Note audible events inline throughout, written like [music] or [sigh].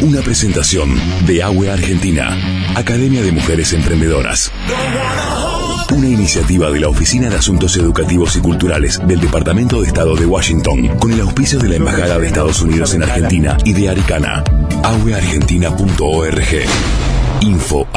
Una presentación de AWE Argentina, Academia de Mujeres Emprendedoras. Una iniciativa de la Oficina de Asuntos Educativos y Culturales del Departamento de Estado de Washington, con el auspicio de la Embajada de Estados Unidos en Argentina y de Aricana. aweargentina.org. Info.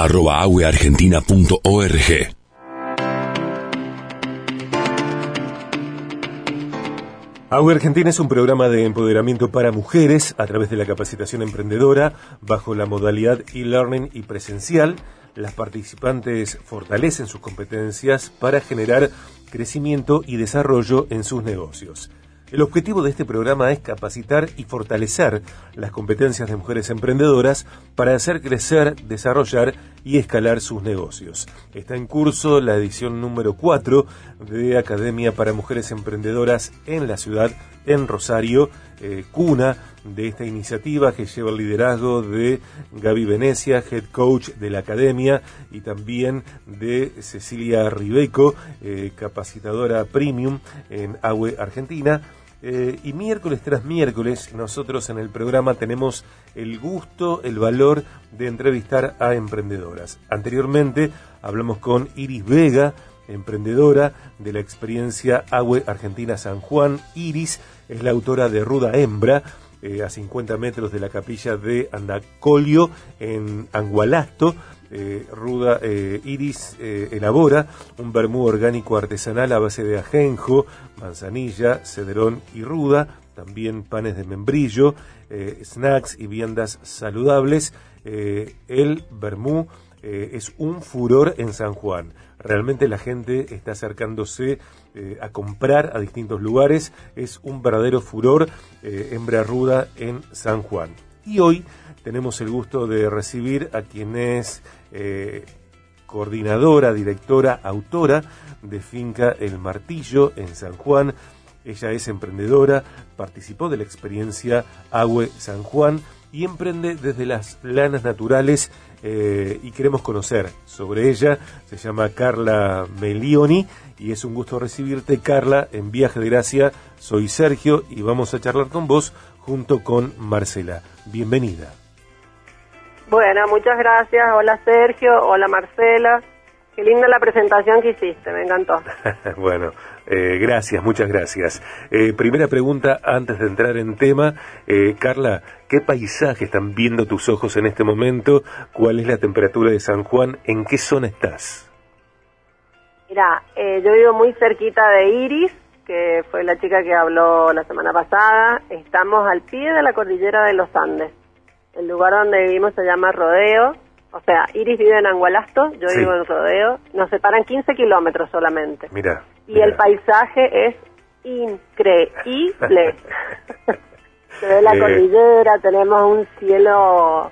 AUE Argentina es un programa de empoderamiento para mujeres a través de la capacitación emprendedora bajo la modalidad e-learning y presencial. Las participantes fortalecen sus competencias para generar crecimiento y desarrollo en sus negocios. El objetivo de este programa es capacitar y fortalecer las competencias de mujeres emprendedoras para hacer crecer, desarrollar y escalar sus negocios. Está en curso la edición número 4 de Academia para Mujeres Emprendedoras en la ciudad, en Rosario, eh, cuna de esta iniciativa que lleva el liderazgo de Gaby Venecia, head coach de la Academia, y también de Cecilia Ribeco, eh, capacitadora premium en AWE Argentina. Eh, y miércoles tras miércoles nosotros en el programa tenemos el gusto, el valor de entrevistar a emprendedoras. Anteriormente hablamos con Iris Vega, emprendedora de la experiencia Agüe Argentina San Juan. Iris es la autora de Ruda Hembra, eh, a 50 metros de la capilla de Andacolio en Angualasto. Eh, Ruda eh, Iris elabora un vermú orgánico artesanal a base de ajenjo, manzanilla, cedrón y ruda, también panes de membrillo, snacks y viandas saludables. el vermú es un furor en San Juan. Realmente la gente está acercándose a comprar a distintos lugares. Es un verdadero furor hembra ruda en San Juan. Y hoy tenemos el gusto de recibir a quien es eh, coordinadora, directora, autora de Finca El Martillo en San Juan. Ella es emprendedora, participó de la experiencia Agüe San Juan y emprende desde las lanas naturales eh, y queremos conocer sobre ella. Se llama Carla Melioni y es un gusto recibirte, Carla, en Viaje de Gracia. Soy Sergio y vamos a charlar con vos junto con Marcela. Bienvenida. Bueno, muchas gracias. Hola Sergio, hola Marcela. Qué linda la presentación que hiciste, me encantó. [laughs] bueno, eh, gracias, muchas gracias. Eh, primera pregunta antes de entrar en tema. Eh, Carla, ¿qué paisaje están viendo tus ojos en este momento? ¿Cuál es la temperatura de San Juan? ¿En qué zona estás? Mira, yo vivo muy cerquita de Iris, que fue la chica que habló la semana pasada. Estamos al pie de la cordillera de los Andes. El lugar donde vivimos se llama Rodeo. O sea, Iris vive en Angualasto, yo vivo en Rodeo. Nos separan 15 kilómetros solamente. Mira. Y el paisaje es increíble. [laughs] se ve la eh. cordillera, tenemos un cielo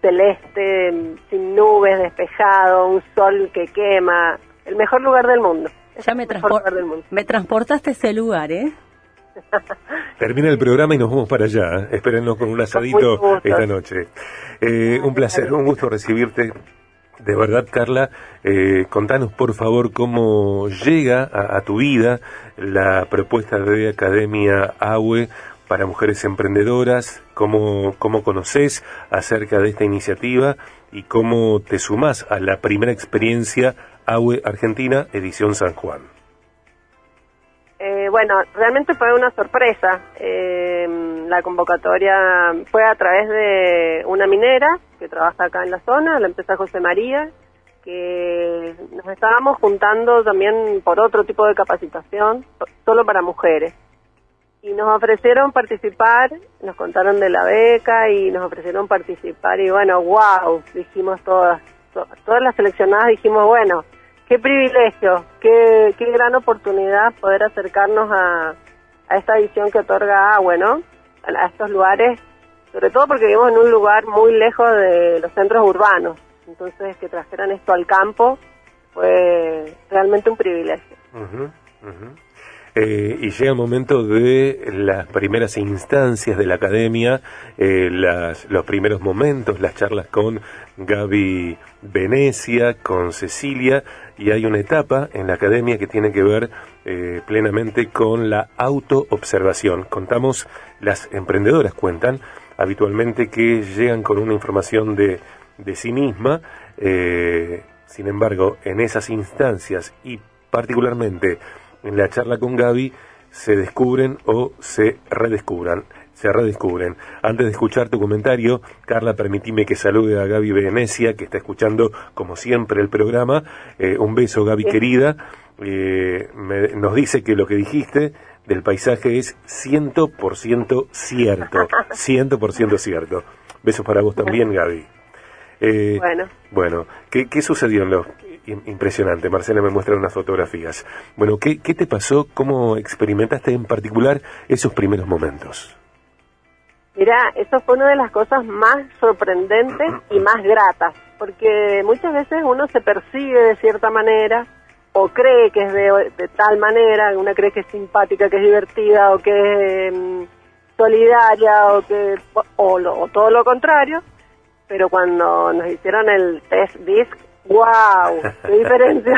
celeste, sin nubes, despejado, un sol que quema. El mejor lugar del mundo. Ya me, me transportaste a ese lugar, ¿eh? [laughs] Termina el programa y nos vamos para allá. ¿eh? Espérennos con un asadito esta noche. Eh, un placer, un gusto recibirte. De verdad, Carla, eh, contanos por favor cómo llega a, tu vida la propuesta de Academia AWE para mujeres emprendedoras, cómo, cómo conoces acerca de esta iniciativa y cómo te sumas a la primera experiencia AWE Argentina, edición San Juan. Eh, bueno, realmente fue una sorpresa. Eh, la convocatoria fue a través de una minera que trabaja acá en la zona, la empresa José María, que nos estábamos juntando también por otro tipo de capacitación, solo para mujeres. Y nos ofrecieron participar, nos contaron de la beca y nos ofrecieron participar y bueno, wow, dijimos todas, todas las seleccionadas dijimos, bueno, qué privilegio, qué, qué gran oportunidad poder acercarnos a, a esta edición que otorga agua, ¿no? A, estos lugares, sobre todo porque vivimos en un lugar muy lejos de los centros urbanos. Entonces, que trajeran esto al campo fue realmente un privilegio. Eh, y llega el momento de las primeras instancias de la academia, eh, los primeros momentos, las charlas con Gaby Venecia, con Cecilia, y hay una etapa en la academia que tiene que ver eh, plenamente con la autoobservación. Contamos, las emprendedoras cuentan, habitualmente que llegan con una información de, de sí misma, sin embargo, en esas instancias y particularmente en la charla con Gaby, se descubren o se redescubran se redescubren. Antes de escuchar tu comentario, Carla, permitime que salude a Gaby Venecia, que está escuchando como siempre el programa. Eh, un beso, Gaby querida. Eh, nos dice que lo que dijiste del paisaje es 100% cierto. 100% cierto. Besos para vos también, Gaby. Eh, bueno. Bueno, ¿qué, ¿qué, sucedió en lo impresionante? Marcela me muestra unas fotografías. Bueno, ¿qué, ¿qué te pasó? ¿Cómo experimentaste en particular esos primeros momentos? Mira, eso fue una de las cosas más sorprendentes y más gratas, porque muchas veces uno se percibe de cierta manera o cree que es de, tal manera, una cree que es simpática, que es divertida o que es em, solidaria o que o, todo lo contrario, pero cuando nos hicieron el test disc, wow, [laughs] qué diferencia,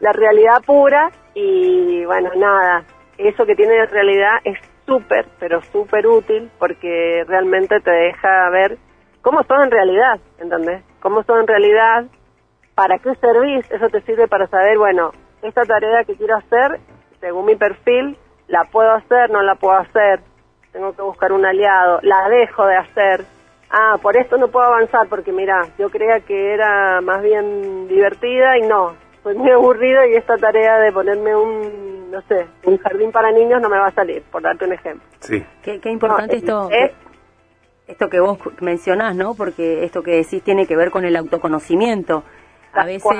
la realidad pura y bueno, nada, eso que tiene de realidad es súper, pero súper útil porque realmente te deja ver cómo son en realidad, ¿entendés? Cómo son en realidad, para qué servís, eso te sirve para saber, bueno, esta tarea que quiero hacer, según mi perfil, la puedo hacer, no la puedo hacer, tengo que buscar un aliado, la dejo de hacer, ah, por esto no puedo avanzar porque mira, yo creía que era más bien divertida y no, soy muy aburrido y esta tarea de ponerme un, no sé, un jardín para niños no me va a salir, por darte un ejemplo. Sí. Qué, importante esto. esto que vos mencionás, ¿no? Porque esto que decís tiene que ver con el autoconocimiento. A veces,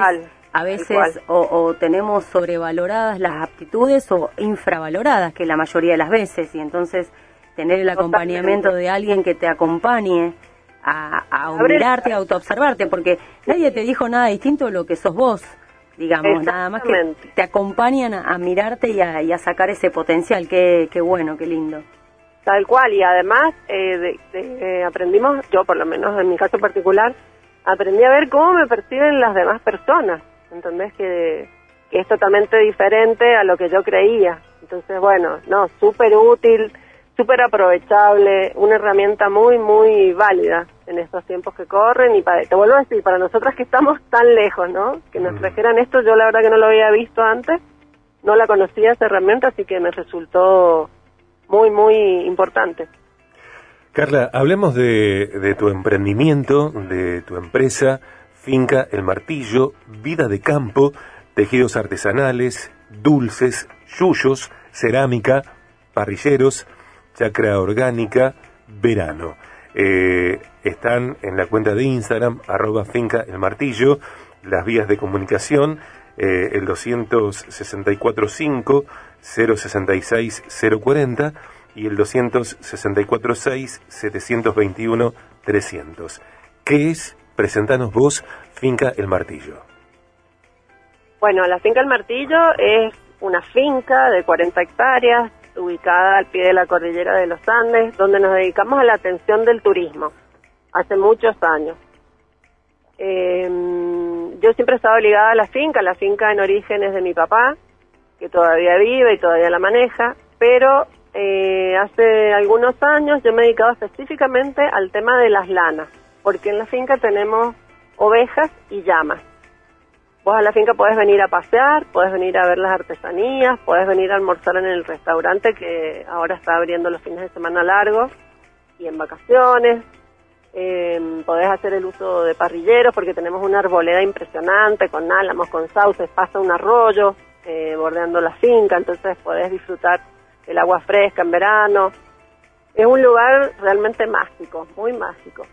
a veces o, tenemos sobrevaloradas las aptitudes o infravaloradas, que la mayoría de las veces, y entonces tener el acompañamiento de alguien que te acompañe a, a mirarte, a autoobservarte, porque nadie te dijo nada distinto de lo que sos vos digamos, nada más que te acompañan a, mirarte y a, sacar ese potencial, qué, qué bueno, qué lindo. Tal cual, y además eh, eh, aprendimos, yo por lo menos en mi caso particular, aprendí a ver cómo me perciben las demás personas, ¿entendés? Que, que es totalmente diferente a lo que yo creía. Entonces, bueno, no, súper útil, súper aprovechable, una herramienta muy, muy válida en estos tiempos que corren y para, te vuelvo a decir, para nosotras que estamos tan lejos, ¿no? Que nos trajeran esto, yo la verdad que no lo había visto antes, no la conocía esa herramienta, así que me resultó muy, muy importante. Carla, hablemos de, de tu emprendimiento, de tu empresa, Finca El Martillo, Vida de Campo, tejidos artesanales, dulces, yuyos, cerámica, parrilleros, chacra orgánica, verano. Eh, están en la cuenta de Instagram, arroba finca el martillo, las vías de comunicación, eh, el 264.5, 066 040 y el 264.6, 721 300. ¿Qué es? Presentanos vos, Finca El Martillo. Bueno, la Finca El Martillo es una finca de 40 hectáreas ubicada al pie de la cordillera de los Andes, donde nos dedicamos a la atención del turismo, hace muchos años. Em, yo siempre he estado ligada a la finca, la finca en origen es de mi papá, que todavía vive y todavía la maneja, pero eh, hace algunos años yo me he dedicado específicamente al tema de las lanas, porque en la finca tenemos ovejas y llamas. Vos a la finca podés venir a pasear, podés venir a ver las artesanías, podés venir a almorzar en el restaurante que ahora está abriendo los fines de semana largos y en vacaciones. Eh, podés hacer el uso de parrilleros porque tenemos una arboleda impresionante con álamos, con sauces, pasa un arroyo eh, bordeando la finca, entonces podés disfrutar el agua fresca en verano. Es un lugar realmente mágico, muy mágico.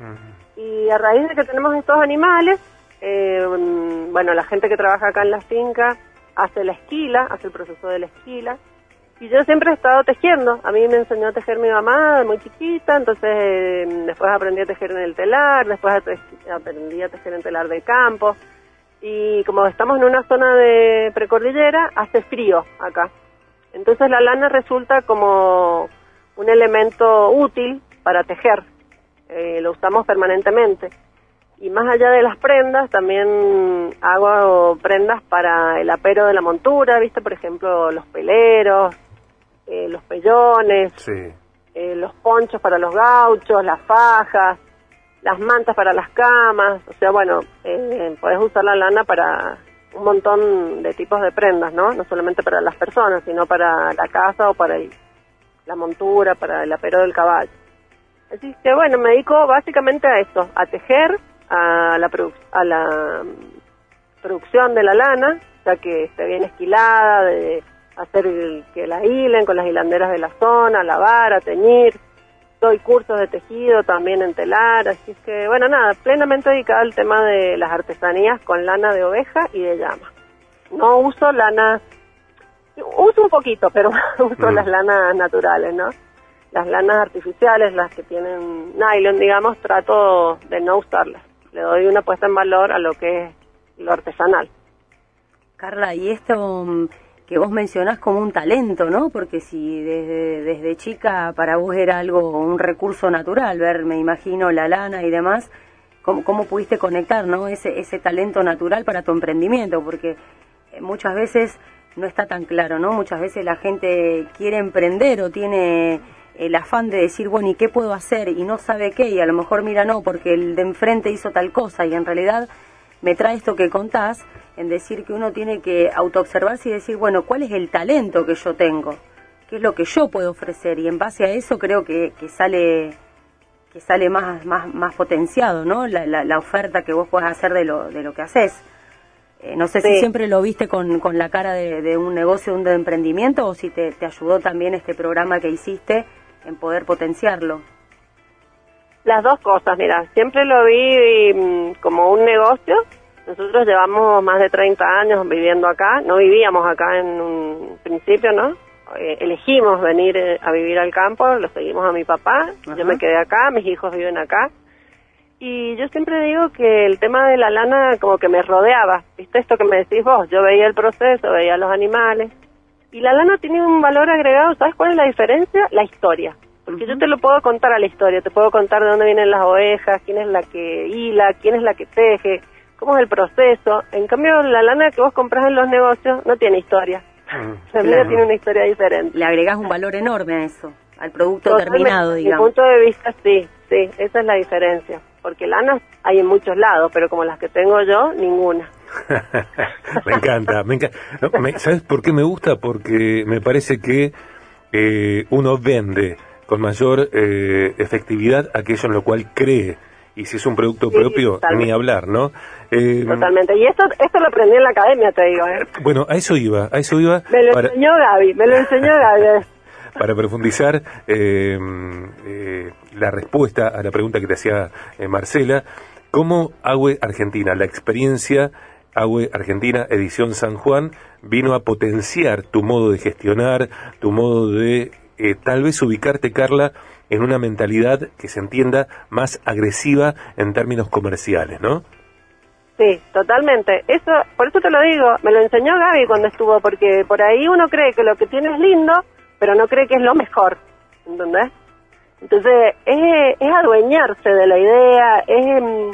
Y a raíz de que tenemos estos animales, eh, bueno, la gente que trabaja acá en la finca hace la esquila, hace el proceso de la esquila. Y yo siempre he estado tejiendo. A mí me enseñó a tejer mi mamá muy chiquita, entonces eh, después aprendí a tejer en el telar, después aprendí a tejer en telar de campo. Y como estamos en una zona de precordillera, hace frío acá. Entonces la lana resulta como un elemento útil para tejer. Eh, lo usamos permanentemente. Y más allá de las prendas, también hago prendas para el apero de la montura, ¿viste? Por ejemplo, los peleros, eh, los pellones. Sí. eh, los ponchos para los gauchos, las fajas, las mantas para las camas, o sea, bueno, eh, podés usar la lana para un montón de tipos de prendas, ¿no? No solamente para las personas, sino para la casa o para la montura, para el apero del caballo. Así que bueno, me dedico básicamente a eso, a tejer, a la, a la producción de la lana, ya que esté bien esquilada, de hacer que la hilen con las hilanderas de la zona, lavar, a teñir. Doy cursos de tejido también en telar, así que bueno, nada, plenamente dedicada al tema de las artesanías con lana de oveja y de llama. No uso lana, uso un poquito, pero [laughs] uso mm. las lanas naturales, ¿no? Las lanas artificiales, las que tienen nylon, digamos, trato de no usarlas. Le doy una puesta en valor a lo que es lo artesanal. Carla, y esto que vos mencionás como un talento, ¿no? Porque si desde, desde chica para vos era algo, un recurso natural, ver, me imagino, la lana y demás, ¿cómo, cómo pudiste conectar, ¿no? Ese, ese talento natural para tu emprendimiento, porque eh, muchas veces no está tan claro, ¿no? Muchas veces la gente quiere emprender o tiene el afán de decir, bueno, ¿y qué puedo hacer? Y no sabe qué, y a lo mejor mira, no, porque el de enfrente hizo tal cosa, y en realidad me trae esto que contás, en decir que uno tiene que autoobservarse y decir, bueno, ¿cuál es el talento que yo tengo? ¿Qué es lo que yo puedo ofrecer? Y en base a eso creo que, que sale que sale más, más, más potenciado, ¿no? La, la, oferta que vos puedas hacer de lo, de lo que haces. Eh, no sé si siempre lo viste con, con la cara de, un negocio, de un emprendimiento, o si te, te ayudó también este programa que hiciste en poder potenciarlo. Las dos cosas, mira, siempre lo vi mm, como un negocio nosotros llevamos más de 30 años viviendo acá, no vivíamos acá en un principio, ¿no? Eh, elegimos venir eh, a vivir al campo, lo seguimos a mi papá, yo me quedé acá, mis hijos viven acá. Y yo siempre digo que el tema de la lana como que me rodeaba, ¿viste esto que me decís vos? Yo veía el proceso, veía los animales. Y la lana tiene un valor agregado, ¿sabes cuál es la diferencia? La historia. Porque yo te lo puedo contar a la historia, te puedo contar de dónde vienen las ovejas, quién es la que hila, quién es la que teje, cómo es el proceso. En cambio, la lana que vos compras en los negocios no tiene historia. [laughs] La vida tiene una historia diferente. Le agregás un valor enorme a eso, al producto terminado, digamos. Mi punto de vista, sí, sí, esa es la diferencia. Porque lanas hay en muchos lados, pero como las que tengo yo, ninguna. [laughs] me encanta, me encanta. ¿Sabes por qué me gusta? Porque me parece que eh, uno vende con mayor eh, efectividad aquello en lo cual cree y si es un producto propio, ni hablar, ¿no? Eh, totalmente. Y esto, esto lo aprendí en la academia, te digo. ¿eh? Bueno, a eso iba, a eso iba. Me lo enseñó Gaby, me lo enseñó Gaby. Para profundizar eh, la respuesta a la pregunta que te hacía Marcela, ¿cómo Agüe Argentina, la experiencia Agüe Argentina, edición San Juan, vino a potenciar tu modo de gestionar, tu modo de tal vez ubicarte, Carla, en una mentalidad que se entienda más agresiva en términos comerciales, ¿no? Sí, totalmente. Eso, por eso te lo digo, me lo enseñó Gaby cuando estuvo, porque por ahí uno cree que lo que tiene es lindo, pero no cree que es lo mejor, ¿entendés? Entonces, es, es adueñarse de la idea, es... Mm,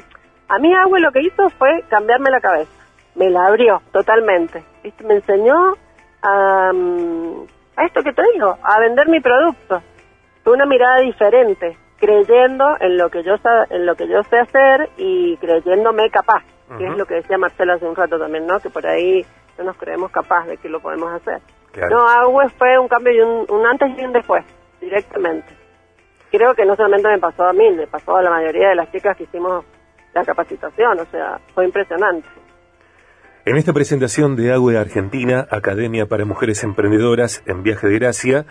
a mí Agüe lo que hizo fue cambiarme la cabeza, me la abrió totalmente, me enseñó a, mm, a esto que te digo, a vender mi producto una mirada diferente, creyendo en lo que yo en lo que yo sé hacer y creyéndome capaz, que es lo que decía Marcelo hace un rato también, ¿no? Que por ahí no nos creemos capaz de que lo podemos hacer. No, Agüe fue un cambio y un, antes y un después, directamente. Creo que no solamente me pasó a mí, me pasó a la mayoría de las chicas que hicimos la capacitación, o sea, fue impresionante. En esta presentación de Agüe Argentina, Academia para Mujeres Emprendedoras en Viaje de Gracia,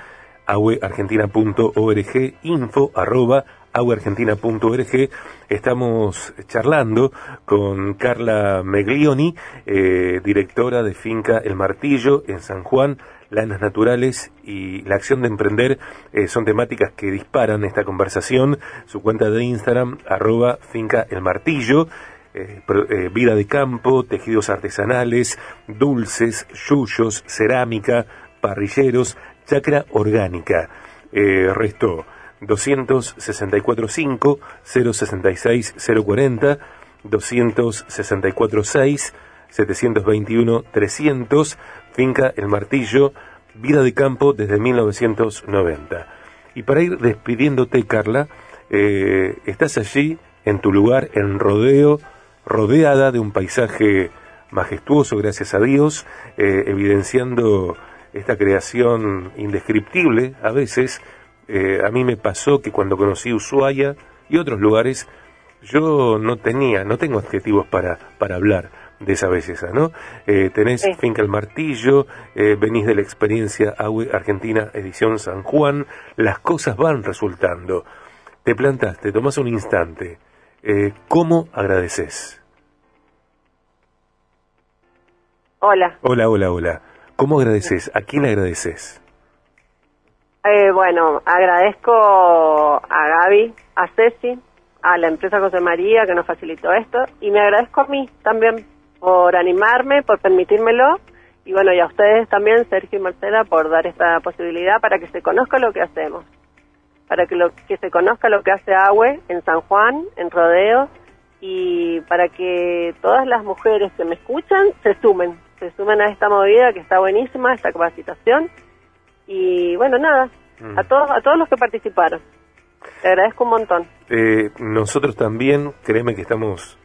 agueargentina.org, info arroba agueargentina.org. Estamos charlando con Carla Meglioni, eh, directora de Finca El Martillo en San Juan. Lanas naturales y la acción de emprender eh, son temáticas que disparan esta conversación. Su cuenta de Instagram, arroba Finca El Martillo. Eh, vida de campo, tejidos artesanales, dulces, yuyos, cerámica, parrilleros, Chacra Orgánica. Eh, resto 264.5, 066 040, 264.6, 721 300, Finca El Martillo, Vida de Campo desde 1990. Y para ir despidiéndote, Carla, eh, estás allí en tu lugar en rodeo, rodeada de un paisaje majestuoso, gracias a Dios, eh, evidenciando esta creación indescriptible a veces. Eh, a mí me pasó que cuando conocí Ushuaia y otros lugares, yo no tenía, no tengo adjetivos para, para hablar de esa belleza, ¿no? Eh, tenés Finca el Martillo, eh, venís de la experiencia Argentina Edición San Juan, las cosas van resultando. Te plantaste, tomás un instante. Eh, ¿Cómo agradeces? Hola. Hola, hola, hola. ¿Cómo agradeces? ¿A quién agradeces? Eh, bueno, agradezco a Gaby, a Ceci, a la empresa José María que nos facilitó esto y me agradezco a mí también por animarme, por permitírmelo y bueno, y a ustedes también, Sergio y Marcela, por dar esta posibilidad para que se conozca lo que hacemos, para que, lo, que se conozca lo que hace AWE en San Juan, en Rodeo y para que todas las mujeres que me escuchan se sumen, se sumen a esta movida que está buenísima, esta capacitación y bueno, nada, a todos a todos los que participaron. Te agradezco un montón. Eh, nosotros también, créeme que estamos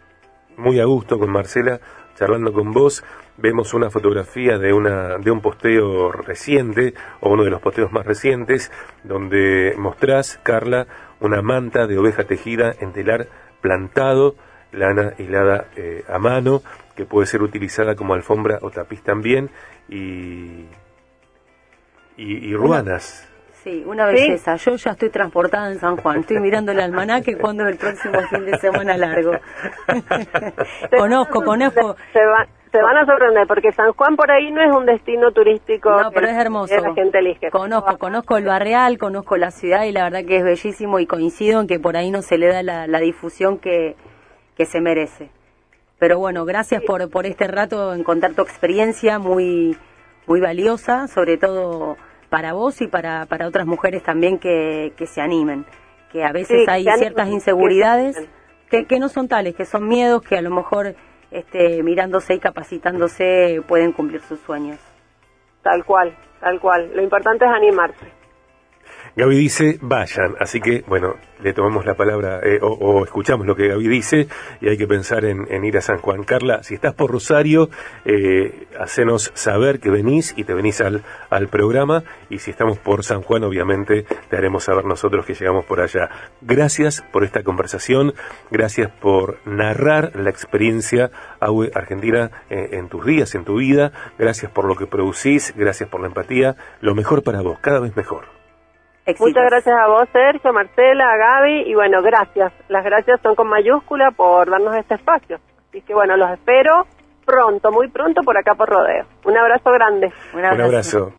muy a gusto con Marcela, charlando con vos. Vemos una fotografía de, una, de un posteo reciente, o uno de los posteos más recientes, donde mostrás, Carla, una manta de oveja tejida en telar plantado, lana hilada eh, a mano, que puede ser utilizada como alfombra o tapiz también, y, y, ruanas. Sí, una belleza. Yo ya estoy transportada en San Juan. Estoy mirando el almanaque cuando el próximo fin de semana largo. [laughs] conozco, conozco. Se, van a sorprender porque San Juan por ahí no es un destino turístico. No, pero es hermoso. la gente elige. Conozco, conozco el barrial, conozco la ciudad y la verdad que es bellísimo y coincido en que por ahí no se le da la, difusión que, que se merece. Pero bueno, gracias por, por este rato en contar tu experiencia muy, muy valiosa, sobre todo para vos y para, para otras mujeres también que, que se animen, que a veces hay ciertas inseguridades que, que no son tales, que son miedos que a lo mejor este, mirándose y capacitándose pueden cumplir sus sueños. Tal cual, tal cual. Lo importante es animarse. Gaby dice, vayan, así que, bueno, le tomamos la palabra eh, o, escuchamos lo que Gaby dice y hay que pensar en, ir a San Juan. Carla, si estás por Rosario, eh, hacenos saber que venís y te venís al, al programa y si estamos por San Juan, obviamente, te haremos saber nosotros que llegamos por allá. Gracias por esta conversación, gracias por narrar la experiencia Argentina eh, en tus días, en tu vida, gracias por lo que producís, gracias por la empatía, lo mejor para vos, cada vez mejor. Muchas gracias a vos, Sergio, Marcela, a Gaby, y bueno, gracias. Las gracias son con mayúscula por darnos este espacio. Así que bueno, los espero pronto, muy pronto por acá por Rodeo. Un abrazo grande. Un abrazo.